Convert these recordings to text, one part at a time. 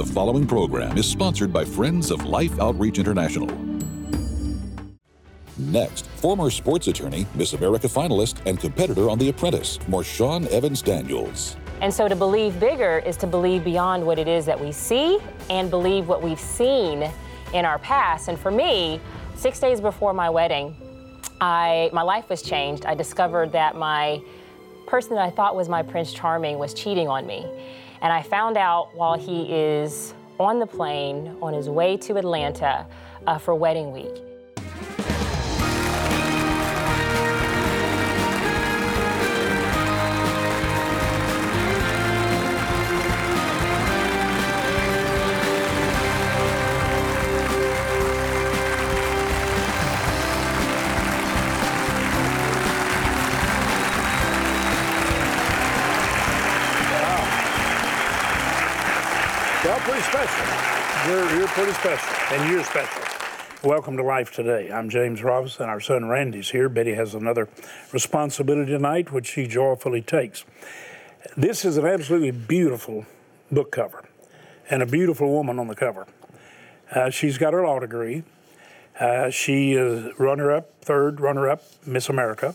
The following program is sponsored by Friends of Life Outreach International. Next, former sports attorney, Miss America finalist, and competitor on The Apprentice, Marshawn Evans Daniels. And so to believe bigger is to believe beyond what it is that we see and believe what we've seen in our past. And for me, six days before my wedding, I, my life was changed. I discovered that my person that I thought was my Prince Charming was cheating on me. And I found out while he is on the plane on his way to Atlanta uh, for wedding week. Special. You're, you're pretty special, and you're special. Welcome to Life Today. I'm James Robison. Our son Randy's here. Betty has another responsibility tonight, which she joyfully takes. This is an absolutely beautiful book cover, and a beautiful woman on the cover. Uh, she's got her law degree. Uh, she is runner-up, third runner-up, Miss America.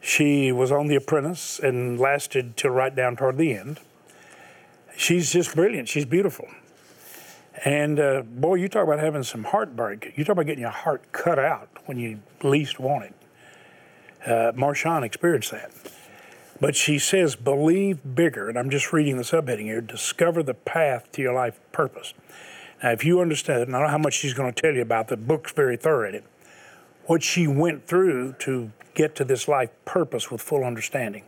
She was on The Apprentice and lasted till right down toward the end she's just brilliant. She's beautiful. And uh, boy, you talk about having some heartbreak. You talk about getting your heart cut out when you least want it. Uh, Marshawn experienced that. But she says, believe bigger. And I'm just reading the subheading here discover the path to your life purpose. Now, if you understand, and I don't know how much she's going to tell you about, the book's very thorough in it, what she went through to get to this life purpose with full understanding.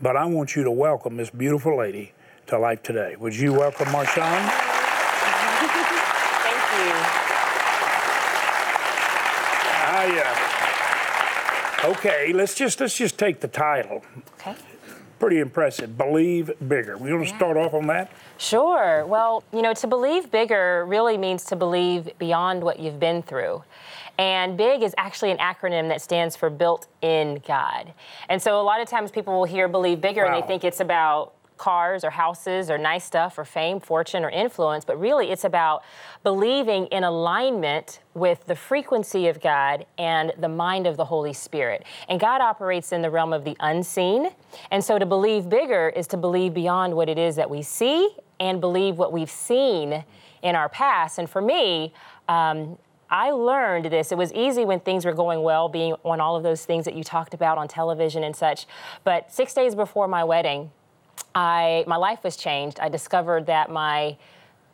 But I want you to welcome this beautiful lady to Life Today. Would you welcome Marshawn? Thank you. I, uh, okay, let's just let's just take the title. Okay. Pretty impressive. Believe bigger. We want to yeah. start off on that? Sure. Well, you know, to believe bigger really means to believe beyond what you've been through. And BIG is actually an acronym that stands for Built in God. And so a lot of times people will hear believe bigger wow. and they think it's about cars or houses or nice stuff or fame, fortune, or influence, but really it's about believing in alignment with the frequency of God and the mind of the Holy Spirit. And God operates in the realm of the unseen. And so to believe bigger is to believe beyond what it is that we see and believe what we've seen in our past. And for me, um, I learned this. It was easy when things were going well, being on all of those things that you talked about on television and such. But six days before my wedding, I my life was changed. I discovered that my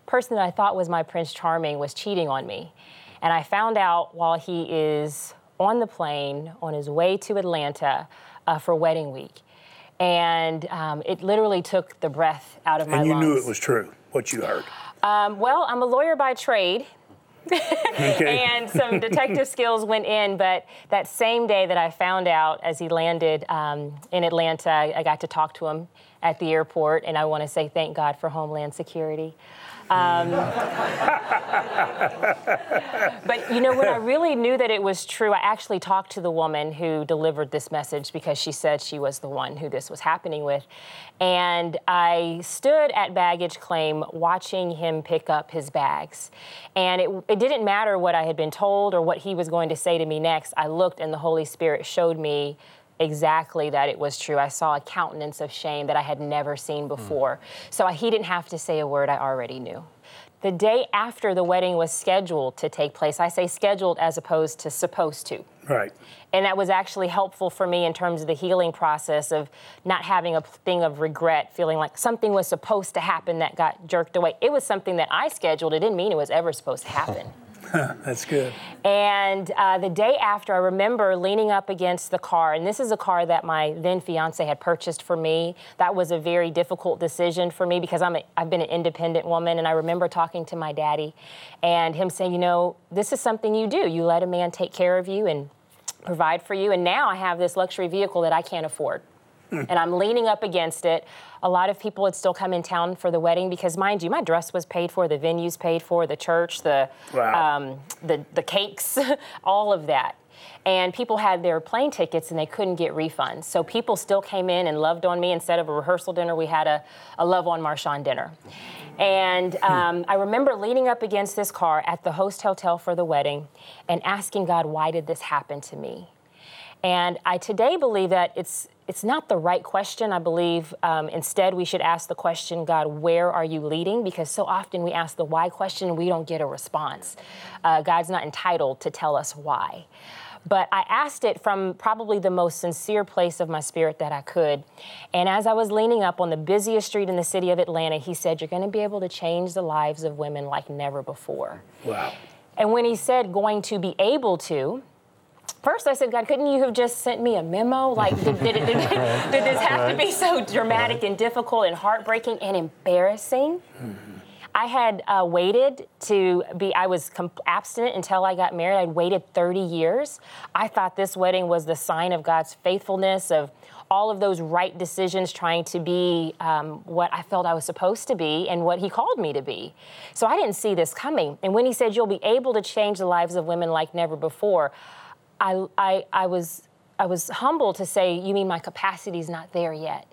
person that I thought was my Prince Charming was cheating on me. And I found out while he is on the plane on his way to Atlanta uh, for wedding week. And um, it literally took the breath out of my lungs. And you knew it was true, what you heard? Um, well, I'm a lawyer by trade. and some detective skills went in. But that same day that I found out as he landed um, in Atlanta, I got to talk to him at the airport, and I want to say thank God for Homeland Security. Um, but you know, when I really knew that it was true, I actually talked to the woman who delivered this message because she said she was the one who this was happening with. And I stood at baggage claim watching him pick up his bags. And it, it didn't matter what I had been told or what he was going to say to me next. I looked, and the Holy Spirit showed me exactly that it was true. I saw a countenance of shame that I had never seen hmm. before. Mm. So he didn't have to say a word, I already knew. The day after the wedding was scheduled to take place, I say scheduled as opposed to supposed to. Right. And that was actually helpful for me in terms of the healing process of not having a thing of regret, feeling like something was supposed to happen that got jerked away. It was something that I scheduled. It didn't mean it was ever supposed to happen. That's good. And uh, the day after, I remember leaning up against the car, and this is a car that my then fiance had purchased for me. That was a very difficult decision for me because I'm a, I've been an independent woman, and I remember talking to my daddy and him saying, you know, this is something you do. You let a man take care of you and provide for you, and now I have this luxury vehicle that I can't afford. Hmm. and I'm leaning up against it. A lot of people would still come in town for the wedding because, mind you, my dress was paid for, the venues paid for, the church, the wow. um, the the cakes, all of that. and people had their plane tickets and they couldn't get refunds. So people still came in and loved on me. Instead of a rehearsal dinner, we had a, a Love on Marshawn dinner. And um, I remember leaning up against this car at the host hotel for the wedding and asking God, why did this happen to me? And I today believe that it's it's not the right question. I believe um, instead we should ask the question, God, where are you leading? Because so often we ask the why question and we don't get a response. Uh, God's not entitled to tell us why. But I asked it from probably the most sincere place of my spirit that I could. And as I was leaning up on the busiest street in the city of Atlanta, he said, You're going to be able to change the lives of women like never before. Wow. And when he said going to be able to, First, I said, God, couldn't you have just sent me a memo? Like, did, did, did, did this have to be so dramatic and difficult and heartbreaking and embarrassing? Mm-hmm. I had uh, waited to be, I was comp- abstinent until I got married. I'd waited 30 years. I thought this wedding was the sign of God's faithfulness, of all of those right decisions, trying to be um, what I felt I was supposed to be and what He called me to be. So I didn't see this coming. And when He said, You'll be able to change the lives of women like never before, I, I, I, was, I was humble to say, You mean my capacity is not there yet?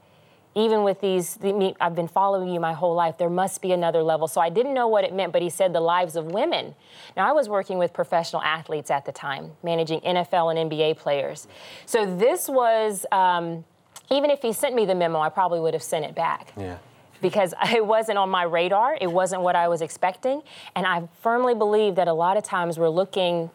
Even with these, the, I've been following you my whole life, there must be another level. So I didn't know what it meant, but he said the lives of women. Now, I was working with professional athletes at the time, managing NFL and NBA players. So this was, um, even if he sent me the memo, I probably would have sent it back. Yeah because it wasn't on my radar. It wasn't what I was expecting. And I firmly believe that a lot of times we're looking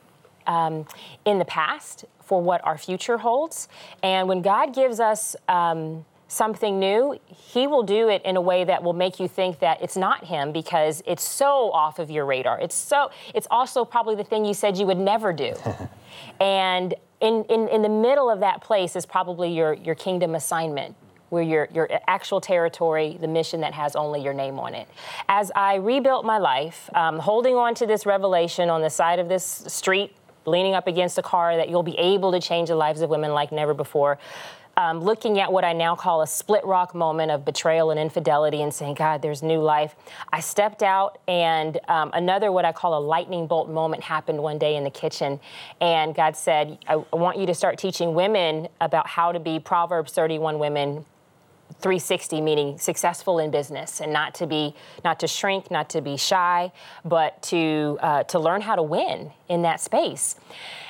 um, in the past for what our future holds. And when God gives us um, something new, He will do it in a way that will make you think that it's not Him because it's so off of your radar. It's so. It's also probably the thing you said you would never do. and in, in, in the middle of that place is probably your, your kingdom assignment where your, your actual territory, the mission that has only your name on it. As I rebuilt my life, um, holding on to this revelation on the side of this street leaning up against a car that you'll be able to change the lives of women like never before. Um, looking at what I now call a split rock moment of betrayal and infidelity and saying, God, there's new life. I stepped out, and um, another, what I call a lightning bolt moment, happened one day in the kitchen. And God said, I, I want you to start teaching women about how to be Proverbs 31 women 360 meaning successful in business and not to be not to shrink not to be shy but to uh, to learn how to win in that space.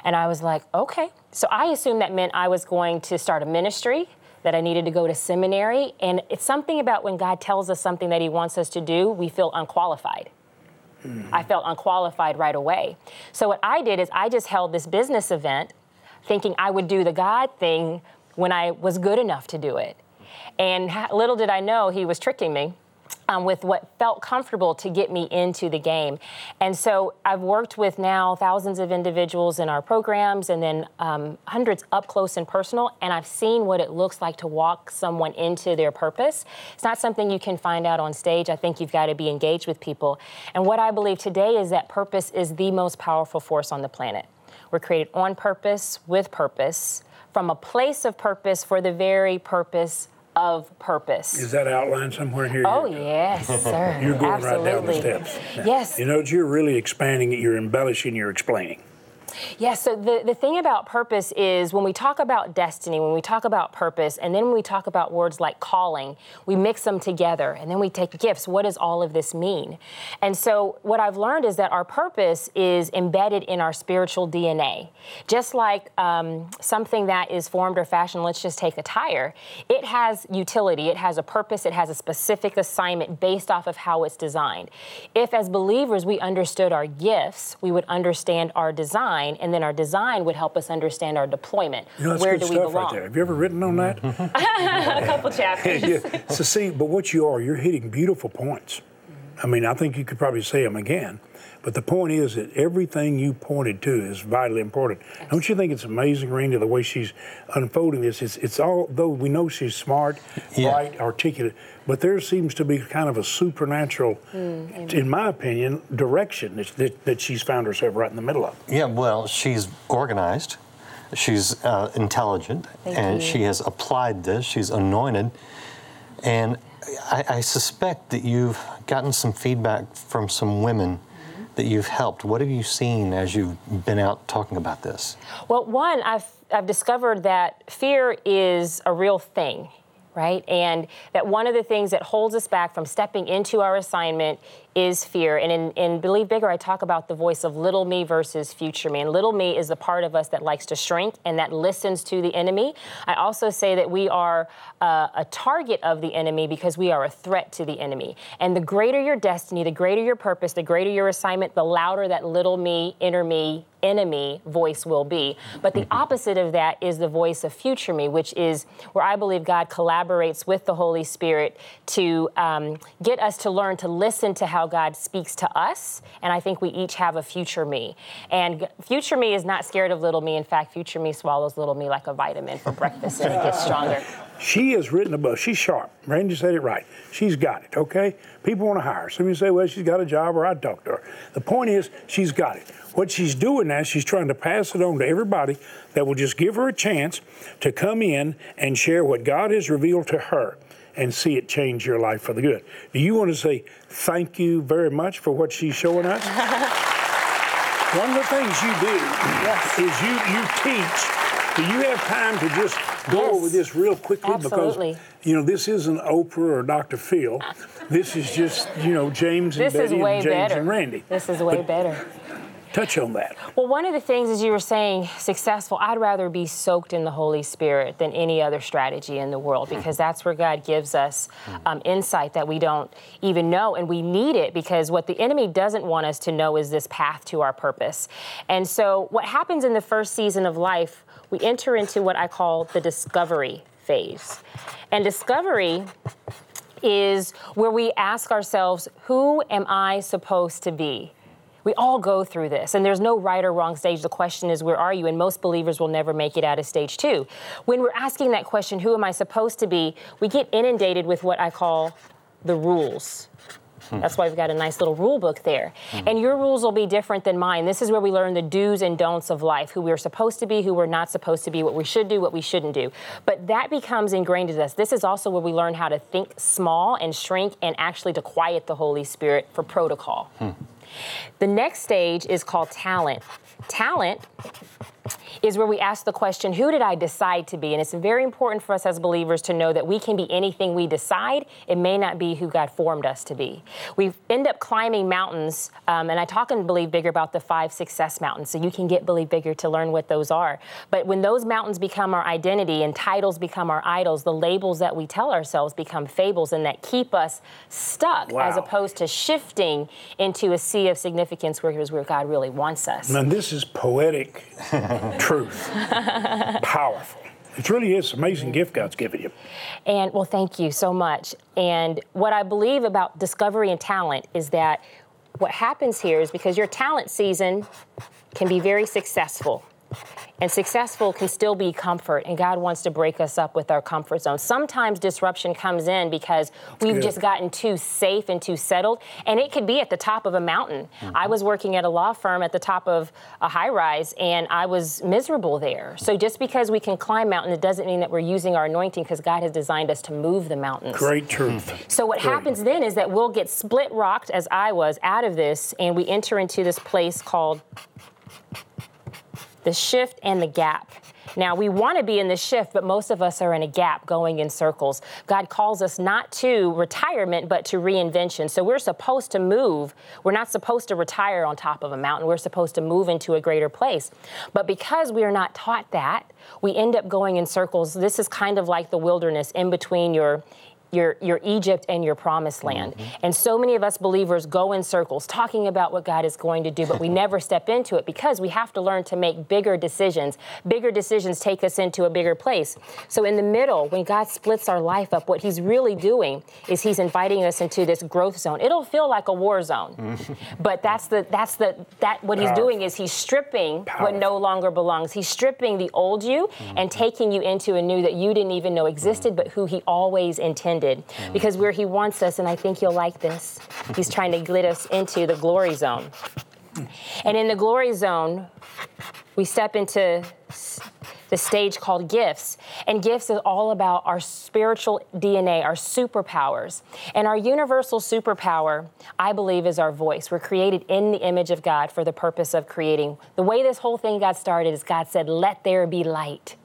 And i was like okay. So i assumed that meant i was going to start a ministry that i needed to go to seminary and it's something about when god tells us something that he wants us to do we feel unqualified. Mm-hmm. i felt unqualified right away. So what i did is i just held this business event thinking i would do the god thing when i was good enough to do it and little did I know he was tricking me. Um, with what felt comfortable to get me into the game. And so I've worked with now thousands of individuals in our programs and then um, hundreds up close and personal, and I've seen what it looks like to walk someone into their purpose. It's not something you can find out on stage. I think you've got to be engaged with people. And what I believe today is that purpose is the most powerful force on the planet. We're created on purpose, with purpose, from a place of purpose for the very purpose of purpose. Is that outlined somewhere here? Oh, yes, sir. You're going Absolutely. right down the steps. Yes. You know, you're really expanding it, you're embellishing, you're explaining. Yeah, so the, the thing about purpose is when we talk about destiny, when we talk about purpose, and then when we talk about words like calling, we mix them together and then we take gifts. What does all of this mean? And so what I've learned is that our purpose is embedded in our spiritual DNA. Just like um, something that is formed or fashioned, let's just take a tire, it has utility, it has a purpose, it has a specific assignment based off of how it's designed. If as believers we understood our gifts, we would understand our design design, and then our design would help us understand our deployment. You know, Where do we belong? Right there. Have you ever written on that? a couple chapters. yeah. So see, but what you are, you're hitting beautiful points. I mean, I think you could probably say them again. But the point is that everything you pointed to is vitally important. Don't you think it's amazing, Randy, the way she's unfolding this? It's, it's all, though we know she's smart, yeah. bright, articulate, but there seems to be kind of a supernatural, mm, in my opinion, direction that, that, that, she's found herself right in the middle of. Yeah, well, she's organized, she's uh, intelligent, Thank and you. she has applied this, she's anointed. And I, I, suspect that you've gotten some feedback from some women that you've helped? What have you seen as you've been out talking about this? Well, one, I've I've discovered that fear is a real thing right? And that one of the things that holds us back from stepping into our assignment is fear. And in, in, Believe Bigger, I talk about the voice of little me versus future me. And little me is the part of us that likes to shrink and that listens to the enemy. I also say that we are uh, a target of the enemy because we are a threat to the enemy. And the greater your destiny, the greater your purpose, the greater your assignment, the louder that little me, inner me, enemy voice will be. But the opposite of that is the voice of future me, which is where I believe God collaborates with the Holy Spirit to um, get us to learn to listen to how God speaks to us. And I think we each have a future me. And future me is not scared of little me. In fact, future me swallows little me like a vitamin for breakfast and it gets stronger. She has written a book. She's sharp. Randy said it right. She's got it, okay? People want to hire her. Some of you say, well, she's got a job or I'd talk to her. The point is, she's got it. What she's doing now, she's trying to pass it on to everybody that will just give her a chance to come in and share what God has revealed to her and see it change your life for the good. Do you want to say thank you very much for what she's showing us? One of the things you do yes. is you, you teach. Do you have time to just go yes. over this real quickly? Absolutely. Because, you know, this isn't Oprah or Dr. Phil. This is just, you know, James and this Betty and James better. and Randy. This is way but, better touch on that. Well, one of the things, as you were saying, successful, I'd rather be soaked in the Holy Spirit than any other strategy in the world because that's where God gives us um, insight that we don't even know. And we need it because what the enemy doesn't want us to know is this path to our purpose. And so, what happens in the first season of life, we enter into what I call the discovery phase. And discovery is where we ask ourselves, who am I supposed to be? We all go through this, and there's no right or wrong stage. The question is, where are you? And most believers will never make it out of stage two. When we're asking that question, who am I supposed to be? We get inundated with what I call the rules. That's why we've got a nice little rule book there. Mm-hmm. And your rules will be different than mine. This is where we learn the do's and don'ts of life who we're supposed to be, who we're not supposed to be, what we should do, what we shouldn't do. But that becomes ingrained in us. This is also where we learn how to think small and shrink and actually to quiet the Holy Spirit for protocol. Hmm. The next stage is called talent. Talent is where we ask the question, who did I decide to be? And it's very important for us as believers to know that we can be anything we decide. It may not be who God formed us to be. We end up climbing mountains, um, and I talk and Believe Bigger about the five success mountains, so you can get Believe Bigger to learn what those are. But when those mountains become our identity and titles become our idols, the labels that we tell ourselves become fables and that keep us stuck wow. as opposed to shifting into a sea of significance where, where God really wants us. And this is poetic truth. Powerful. It really is an amazing gift God's given you. And well, thank you so much. And what I believe about discovery and talent is that what happens here is because your talent season can be very successful. And successful can still be comfort, and God wants to break us up with our comfort zone. Sometimes disruption comes in because we've just gotten too safe and too settled, and it could be at the top of a mountain. Mm-hmm. I was working at a law firm at the top of a high rise, and I was miserable there. So just because we can climb mountains, it doesn't mean that we're using our anointing because God has designed us to move the mountains. Great truth. Mm-hmm. So what Great. happens then is that we'll get split rocked, as I was, out of this, and we enter into this place called the shift and the gap. Now, we want to be in the shift, but most of us are in a gap going in circles. God calls us not to retirement, but to reinvention. So we're supposed to move. We're not supposed to retire on top of a mountain. We're supposed to move into a greater place. But because we are not taught that, we end up going in circles. This is kind of like the wilderness in between your your, your Egypt and your promised land. Mm-hmm. And so many of us believers go in circles talking about what God is going to do, but we never step into it because we have to learn to make bigger decisions. Bigger decisions take us into a bigger place. So in the middle, when God splits our life up, what he's really doing is he's inviting us into this growth zone. It'll feel like a war zone. Mm-hmm. but that's the that's the that what he's doing is he's stripping what no longer belongs. He's stripping the old you mm-hmm. and taking you into a new that you didn't even know existed, but who he always intended intended mm. because where He wants us, and I think you'll like this, He's trying to get us into the glory zone. And in the glory zone, we step into the stage called Gifts. And Gifts is all about our spiritual DNA, our superpowers. And our universal superpower, I believe, is our voice. We're created in the image of God for the purpose of creating. The way this whole thing got started is God said, Let there be light.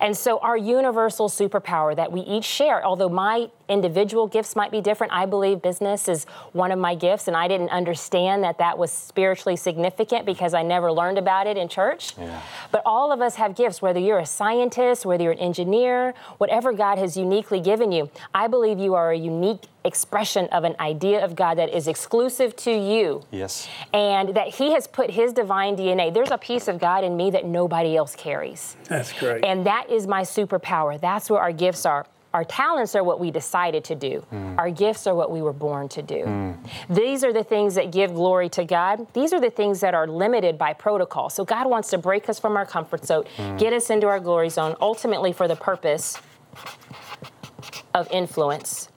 And so, our universal superpower that we each share, although my individual gifts might be different, I believe business is one of my gifts, and I didn't understand that that was spiritually significant because I never learned about it in church. Yeah. But all of us have gifts, whether you're a scientist, whether you're an engineer, whatever God has uniquely given you. I believe you are a unique expression of an idea of God that is exclusive to you. Yes. And that He has put His divine DNA. There's a piece of God in me that nobody else carries. That's great. And that is my superpower. That's where our gifts are. Our talents are what we decided to do. Mm. Our gifts are what we were born to do. Mm. These are the things that give glory to God. These are the things that are limited by protocol. So God wants to break us from our comfort zone, mm. get us into our glory zone, ultimately for the purpose of influence.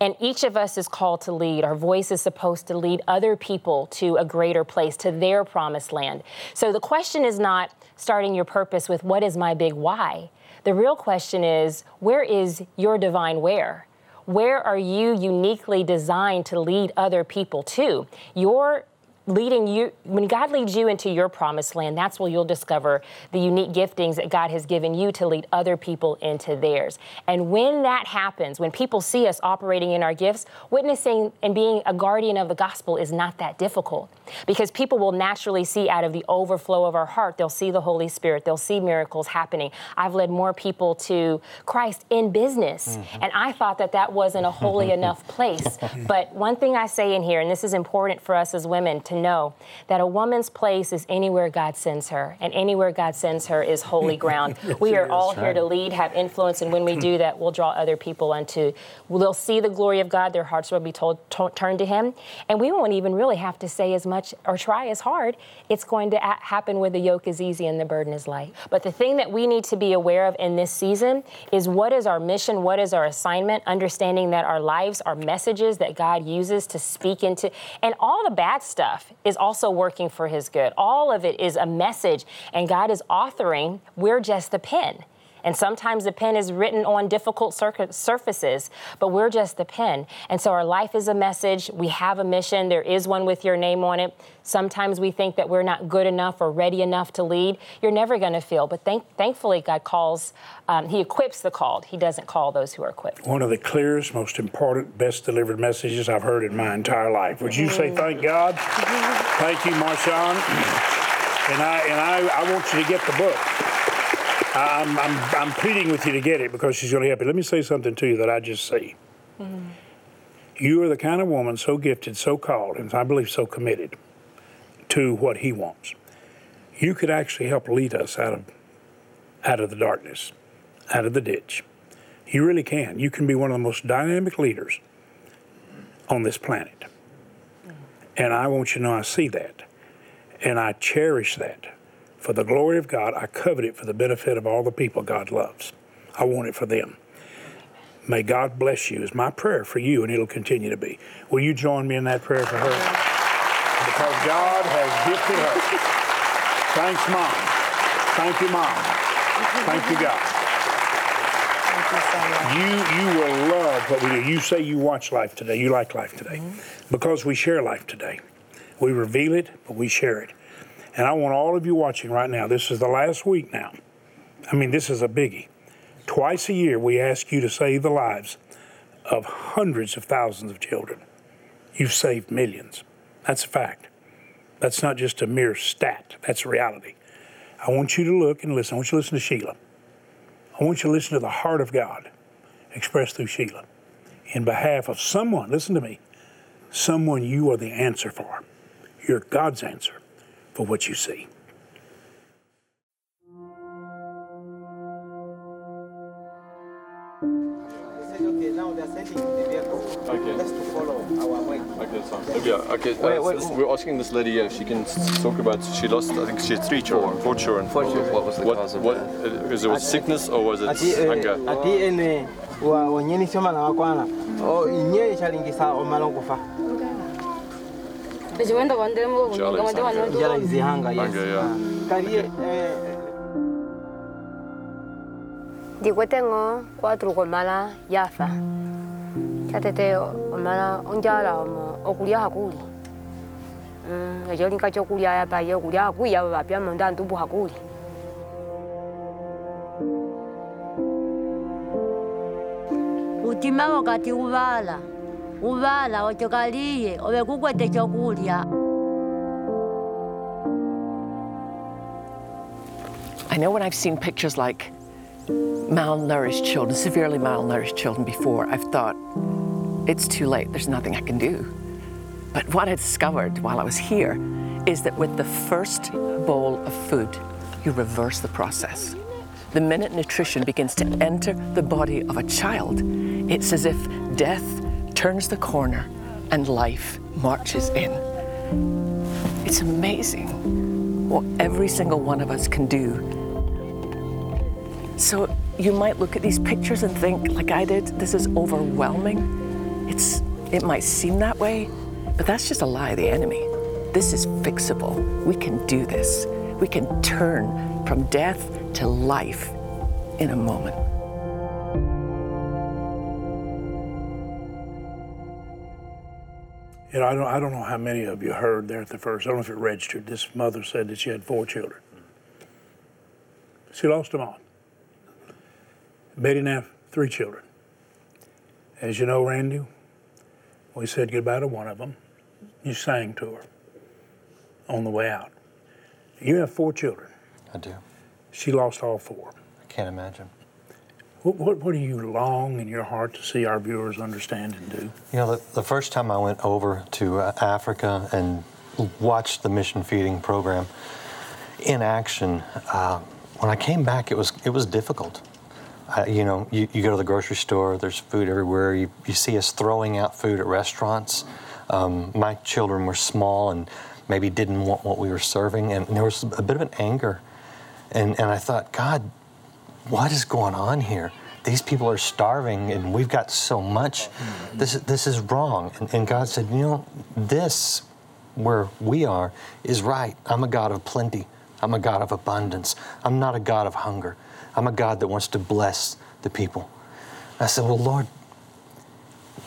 And each of us is called to lead. Our voice is supposed to lead other people to a greater place, to their promised land. So the question is not starting your purpose with what is my big why? The real question is where is your divine where? Where are you uniquely designed to lead other people to? Your leading you when God leads you into your promised land, that's where you'll discover the unique giftings that God has given you to lead other people into theirs. And when that happens, when people see us operating in our gifts, witnessing and being a guardian of the gospel is not that difficult because people will naturally see out of the overflow of our heart, they'll see the Holy Spirit, they'll see miracles happening. I've led more people to Christ in business, mm-hmm. and I thought that that wasn't a holy enough place. But one thing I say in here, and this is important for us as women to know that a woman's place is anywhere God sends her, and anywhere God sends her is holy ground. we are all here to lead, have influence, and when we do that, we'll draw other people unto. They'll see the glory of God, their hearts will be told, to, turned to Him, and we won't even really have to say as much or try as hard. It's going to a- happen where the yoke is easy and the burden is light. But the thing that we need to be aware of in this season is what is our mission, what is our assignment, understanding that our lives are messages that God uses to speak into, and all the bad stuff is also working for his good. All of it is a message, and God is authoring. We're just the pen. And sometimes the pen is written on difficult surfaces, but we're just the pen. And so our life is a message. We have a mission. There is one with your name on it. Sometimes we think that we're not good enough or ready enough to lead. You're never going to feel. But thank, thankfully, God calls, um, He equips the called. He doesn't call those who are equipped. One of the clearest, most important, best delivered messages I've heard in my entire life. Would you say thank God? Thank you, Marshawn. And I, and I, I want you to get the book. I'm, I'm, I'm pleading with you to get it because she's going to help you. Let me say something to you that I just see. Mm-hmm. You are the kind of woman so gifted, so called, and I believe so committed to what he wants. You could actually help lead us out of out of the darkness, out of the ditch. You really can. You can be one of the most dynamic leaders on this planet. Mm-hmm. And I want you to know I see that. And I cherish that for the glory of God. I covet it for the benefit of all the people God loves. I want it for them. May God bless you is my prayer for you, and it'll continue to be. Will you join me in that prayer for her? Because God has gifted her. Thanks, Mom. Thank you, Mom. Thank you, God. You you will love what we do. You say you watch life today. You like life today. Mm-hmm. Because we share life today. We reveal it, but we share it. And I want all of you watching right now, this is the last week now. I mean, this is a biggie. Twice a year, we ask you to save the lives of hundreds of thousands of children. You've saved millions. That's a fact. That's not just a mere stat, that's reality. I want you to look and listen. I want you to listen to Sheila. I want you to listen to the heart of God expressed through Sheila in behalf of someone, listen to me, someone you are the answer for. You're God's answer for what you see. Okay. Just to follow our way. Okay, so yeah, uh, okay. Uh, wait, wait, this, we're asking this lady if she can talk about. She lost. I think she had three children, four children. Four children. What was the what, cause of what, that? Uh, because it was sickness or was it hunger? Ati eh, ene eh, wa wanyeni sema na wakwana. O oh, inye Tekimenda bandemo ngo kwatru omala yafa. catete omala onjala omo okulya hakuli. Mm, ejo linka chokulya yapa yo kulya hakuya monda ntubu hakuli. Utima wakati uvala. Uvala ove kukwete I know when I've seen pictures like malnourished children, severely malnourished children before, I've thought, it's too late, there's nothing I can do. But what I discovered while I was here is that with the first bowl of food, you reverse the process. The minute nutrition begins to enter the body of a child, it's as if death turns the corner and life marches in. It's amazing what every single one of us can do so you might look at these pictures and think, like I did, this is overwhelming. It's it might seem that way, but that's just a lie of the enemy. This is fixable. We can do this. We can turn from death to life in a moment. You know, I don't, I don't know how many of you heard there at the first. I don't know if it registered. This mother said that she had four children. She lost them all. Betty and I have three children. As you know, Randy, we said goodbye to one of them. You sang to her on the way out. You have four children. I do. She lost all four. I can't imagine. What, what, what do you long in your heart to see our viewers understand and do? You know, the, the first time I went over to uh, Africa and watched the mission feeding program in action, uh, when I came back, it was it was difficult. Uh, you know, you, you, go to the grocery store, there's food everywhere. You, you see us throwing out food at restaurants. Um, my children were small and maybe didn't want what we were serving, and there was a bit of an anger. And, and I thought, God, what is going on here? These people are starving, and we've got so much. This, this is wrong. And, and God said, You know, this, where we are, is right. I'm a God of plenty, I'm a God of abundance, I'm not a God of hunger. I'm a God that wants to bless the people. I said, Well, Lord,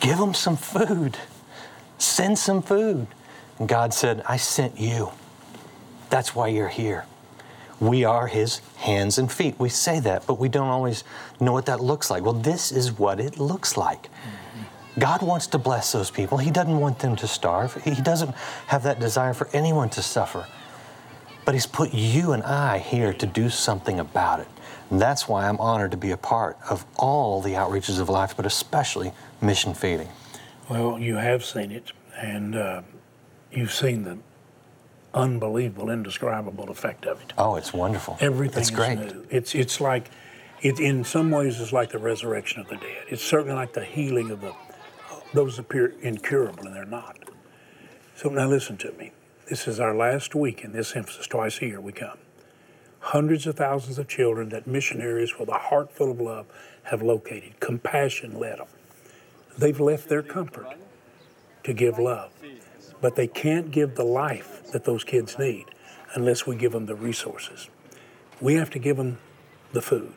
give them some food. Send some food. And God said, I sent you. That's why you're here. We are His hands and feet. We say that, but we don't always know what that looks like. Well, this is what it looks like. God wants to bless those people. He doesn't want them to starve. He doesn't have that desire for anyone to suffer. But He's put you and I here to do something about it. And that's why I'm honored to be a part of all the outreaches of life, but especially mission feeding. Well, you have seen it, and uh, you've seen the unbelievable, indescribable effect of it. Oh, it's wonderful. Everything it's is great. new. It's it's like, it in some ways it's like the resurrection of the dead. It's certainly like the healing of the those appear incurable, and they're not. So now listen to me. This is our last week in this emphasis. Twice a year we come hundreds of thousands of children that missionaries with a heart full of love have located. Compassion led them. They've left their comfort to give love, but they can't give the life that those kids need unless we give them the resources. We have to give them the food.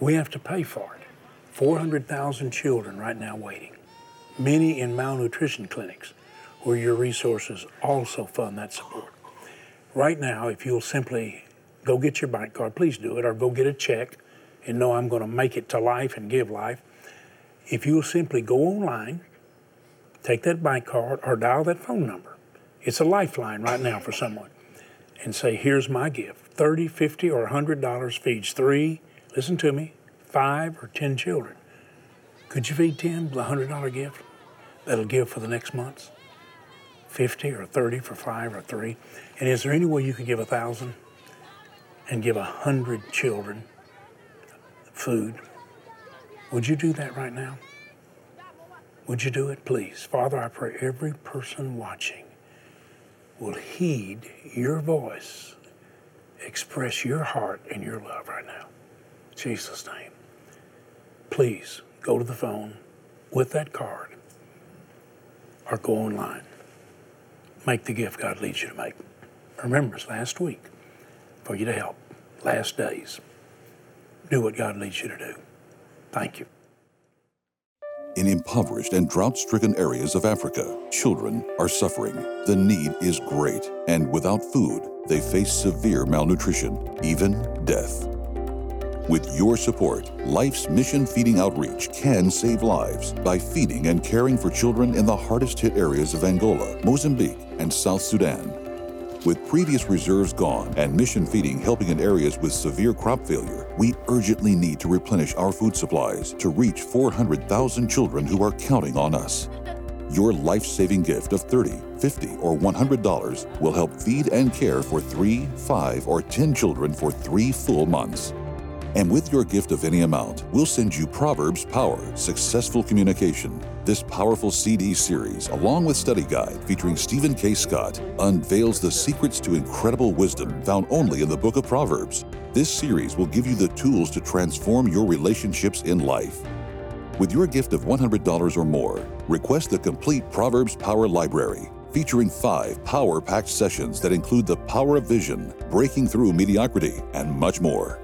We have to pay for it. 400,000 children right now waiting, many in malnutrition clinics where your resources also fund that support. Right now, if you'll simply go get your bank card, please do it, or go get a check and know I'm going to make it to life and give life. If you'll simply go online, take that bank card, or dial that phone number, it's a lifeline right now for someone, and say, Here's my gift 30 50 or $100 feeds three, listen to me, five or 10 children. Could you feed 10 with a $100 gift? That'll give for the next months. 50 or 30 for five or three. And is there any way you could give a thousand? and give a hundred children food. Would you do that right now? Would you do it, please? Father, I pray every person watching will heed your voice, express your heart and your love right now. In Jesus' name. Please go to the phone with that card or go online. Make the gift God leads you to make. Remember, it's last week for you to help. Last days. do what God leads you to do. Thank you. In impoverished and drought stricken areas of Africa, children are suffering. The need is great, and without food, they face severe malnutrition, even death. With your support, Life's Mission Feeding Outreach can save lives by feeding and caring for children in the hardest hit areas of Angola, Mozambique, and South Sudan. With previous reserves gone and mission feeding helping in areas with severe crop failure, we urgently need to replenish our food supplies to reach 400,000 children who are counting on us. Your life saving gift of $30, $50, or $100 will help feed and care for three, five, or 10 children for three full months. And with your gift of any amount, we'll send you Proverbs Power Successful Communication. This powerful CD series, along with study guide featuring Stephen K. Scott, unveils the secrets to incredible wisdom found only in the book of Proverbs. This series will give you the tools to transform your relationships in life. With your gift of $100 or more, request the complete Proverbs Power Library, featuring five power packed sessions that include the power of vision, breaking through mediocrity, and much more.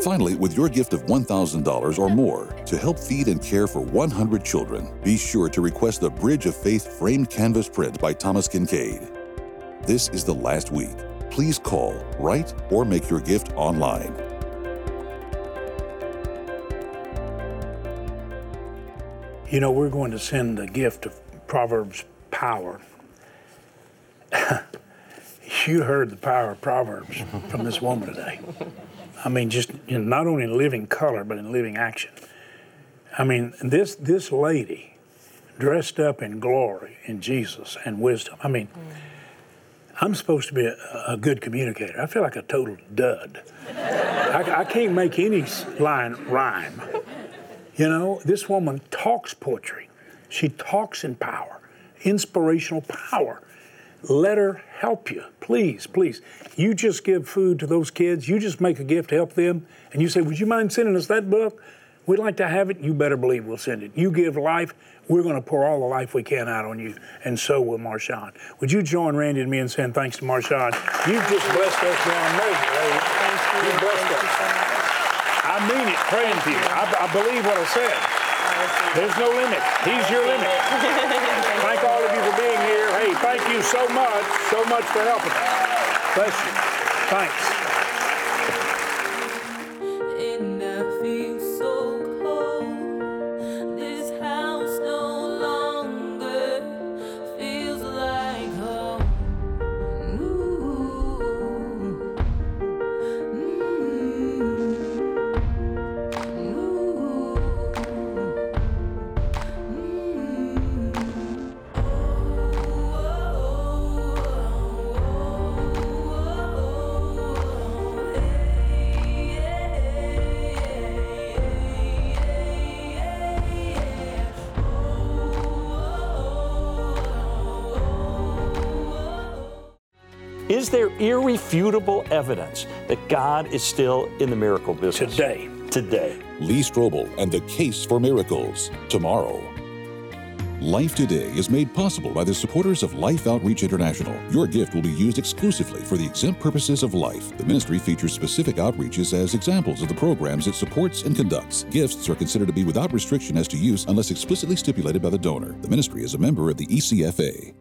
Finally, with your gift of $1,000 or more to help feed and care for 100 children, be sure to request the Bridge of Faith framed canvas print by Thomas Kinkade. This is the last week. Please call, write, or make your gift online. You know, we're going to send the gift of Proverbs power. you heard the power of Proverbs from this woman today. I mean, just know, not only in living color, but in living action. I mean, this this lady, dressed up in glory, in Jesus and wisdom. I mean, mm. I'm supposed to be a, a, good communicator. I feel like a total dud. I, I can't make any line rhyme. You know, this woman talks poetry. She talks in power, inspirational power. Let her help you. Please, please. You just give food to those kids. You just make a gift to help them. And you say, Would you mind sending us that book? We'd like to have it. You better believe we'll send it. You give life. We're going to pour all the life we can out on you. And so will Marshawn. Would you join Randy and me in saying thanks to Marshawn? You've just blessed us beyond measure. Thank you. You blessed us. I mean it, praying to you. I, I believe what I said. There's no limit. He's your limit. Thank all of you for being here. Hey, thank you so much, so much for helping. Bless you. Thanks. Is there irrefutable evidence that God is still in the miracle business? Today. Today. Lee Strobel and the Case for Miracles. Tomorrow. Life Today is made possible by the supporters of Life Outreach International. Your gift will be used exclusively for the exempt purposes of life. The ministry features specific outreaches as examples of the programs it supports and conducts. Gifts are considered to be without restriction as to use unless explicitly stipulated by the donor. The ministry is a member of the ECFA.